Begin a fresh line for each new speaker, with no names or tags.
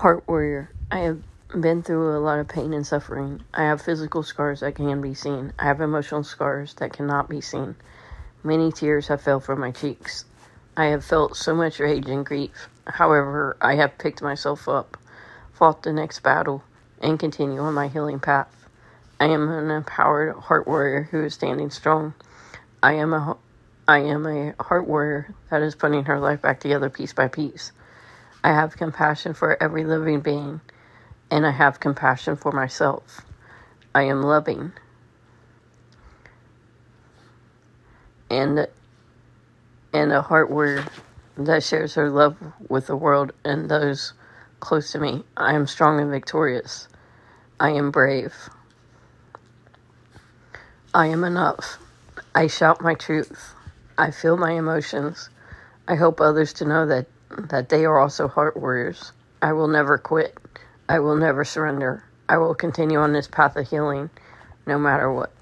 Heart warrior. I have been through a lot of pain and suffering. I have physical scars that can be seen. I have emotional scars that cannot be seen. Many tears have fell from my cheeks. I have felt so much rage and grief. However, I have picked myself up, fought the next battle, and continue on my healing path. I am an empowered heart warrior who is standing strong. I am a I am a heart warrior that is putting her life back together piece by piece. I have compassion for every living being, and I have compassion for myself. I am loving. And and a heart warrior that shares her love with the world and those close to me. I am strong and victorious. I am brave. I am enough. I shout my truth. I feel my emotions. I hope others to know that, that they are also heart warriors. I will never quit. I will never surrender. I will continue on this path of healing no matter what.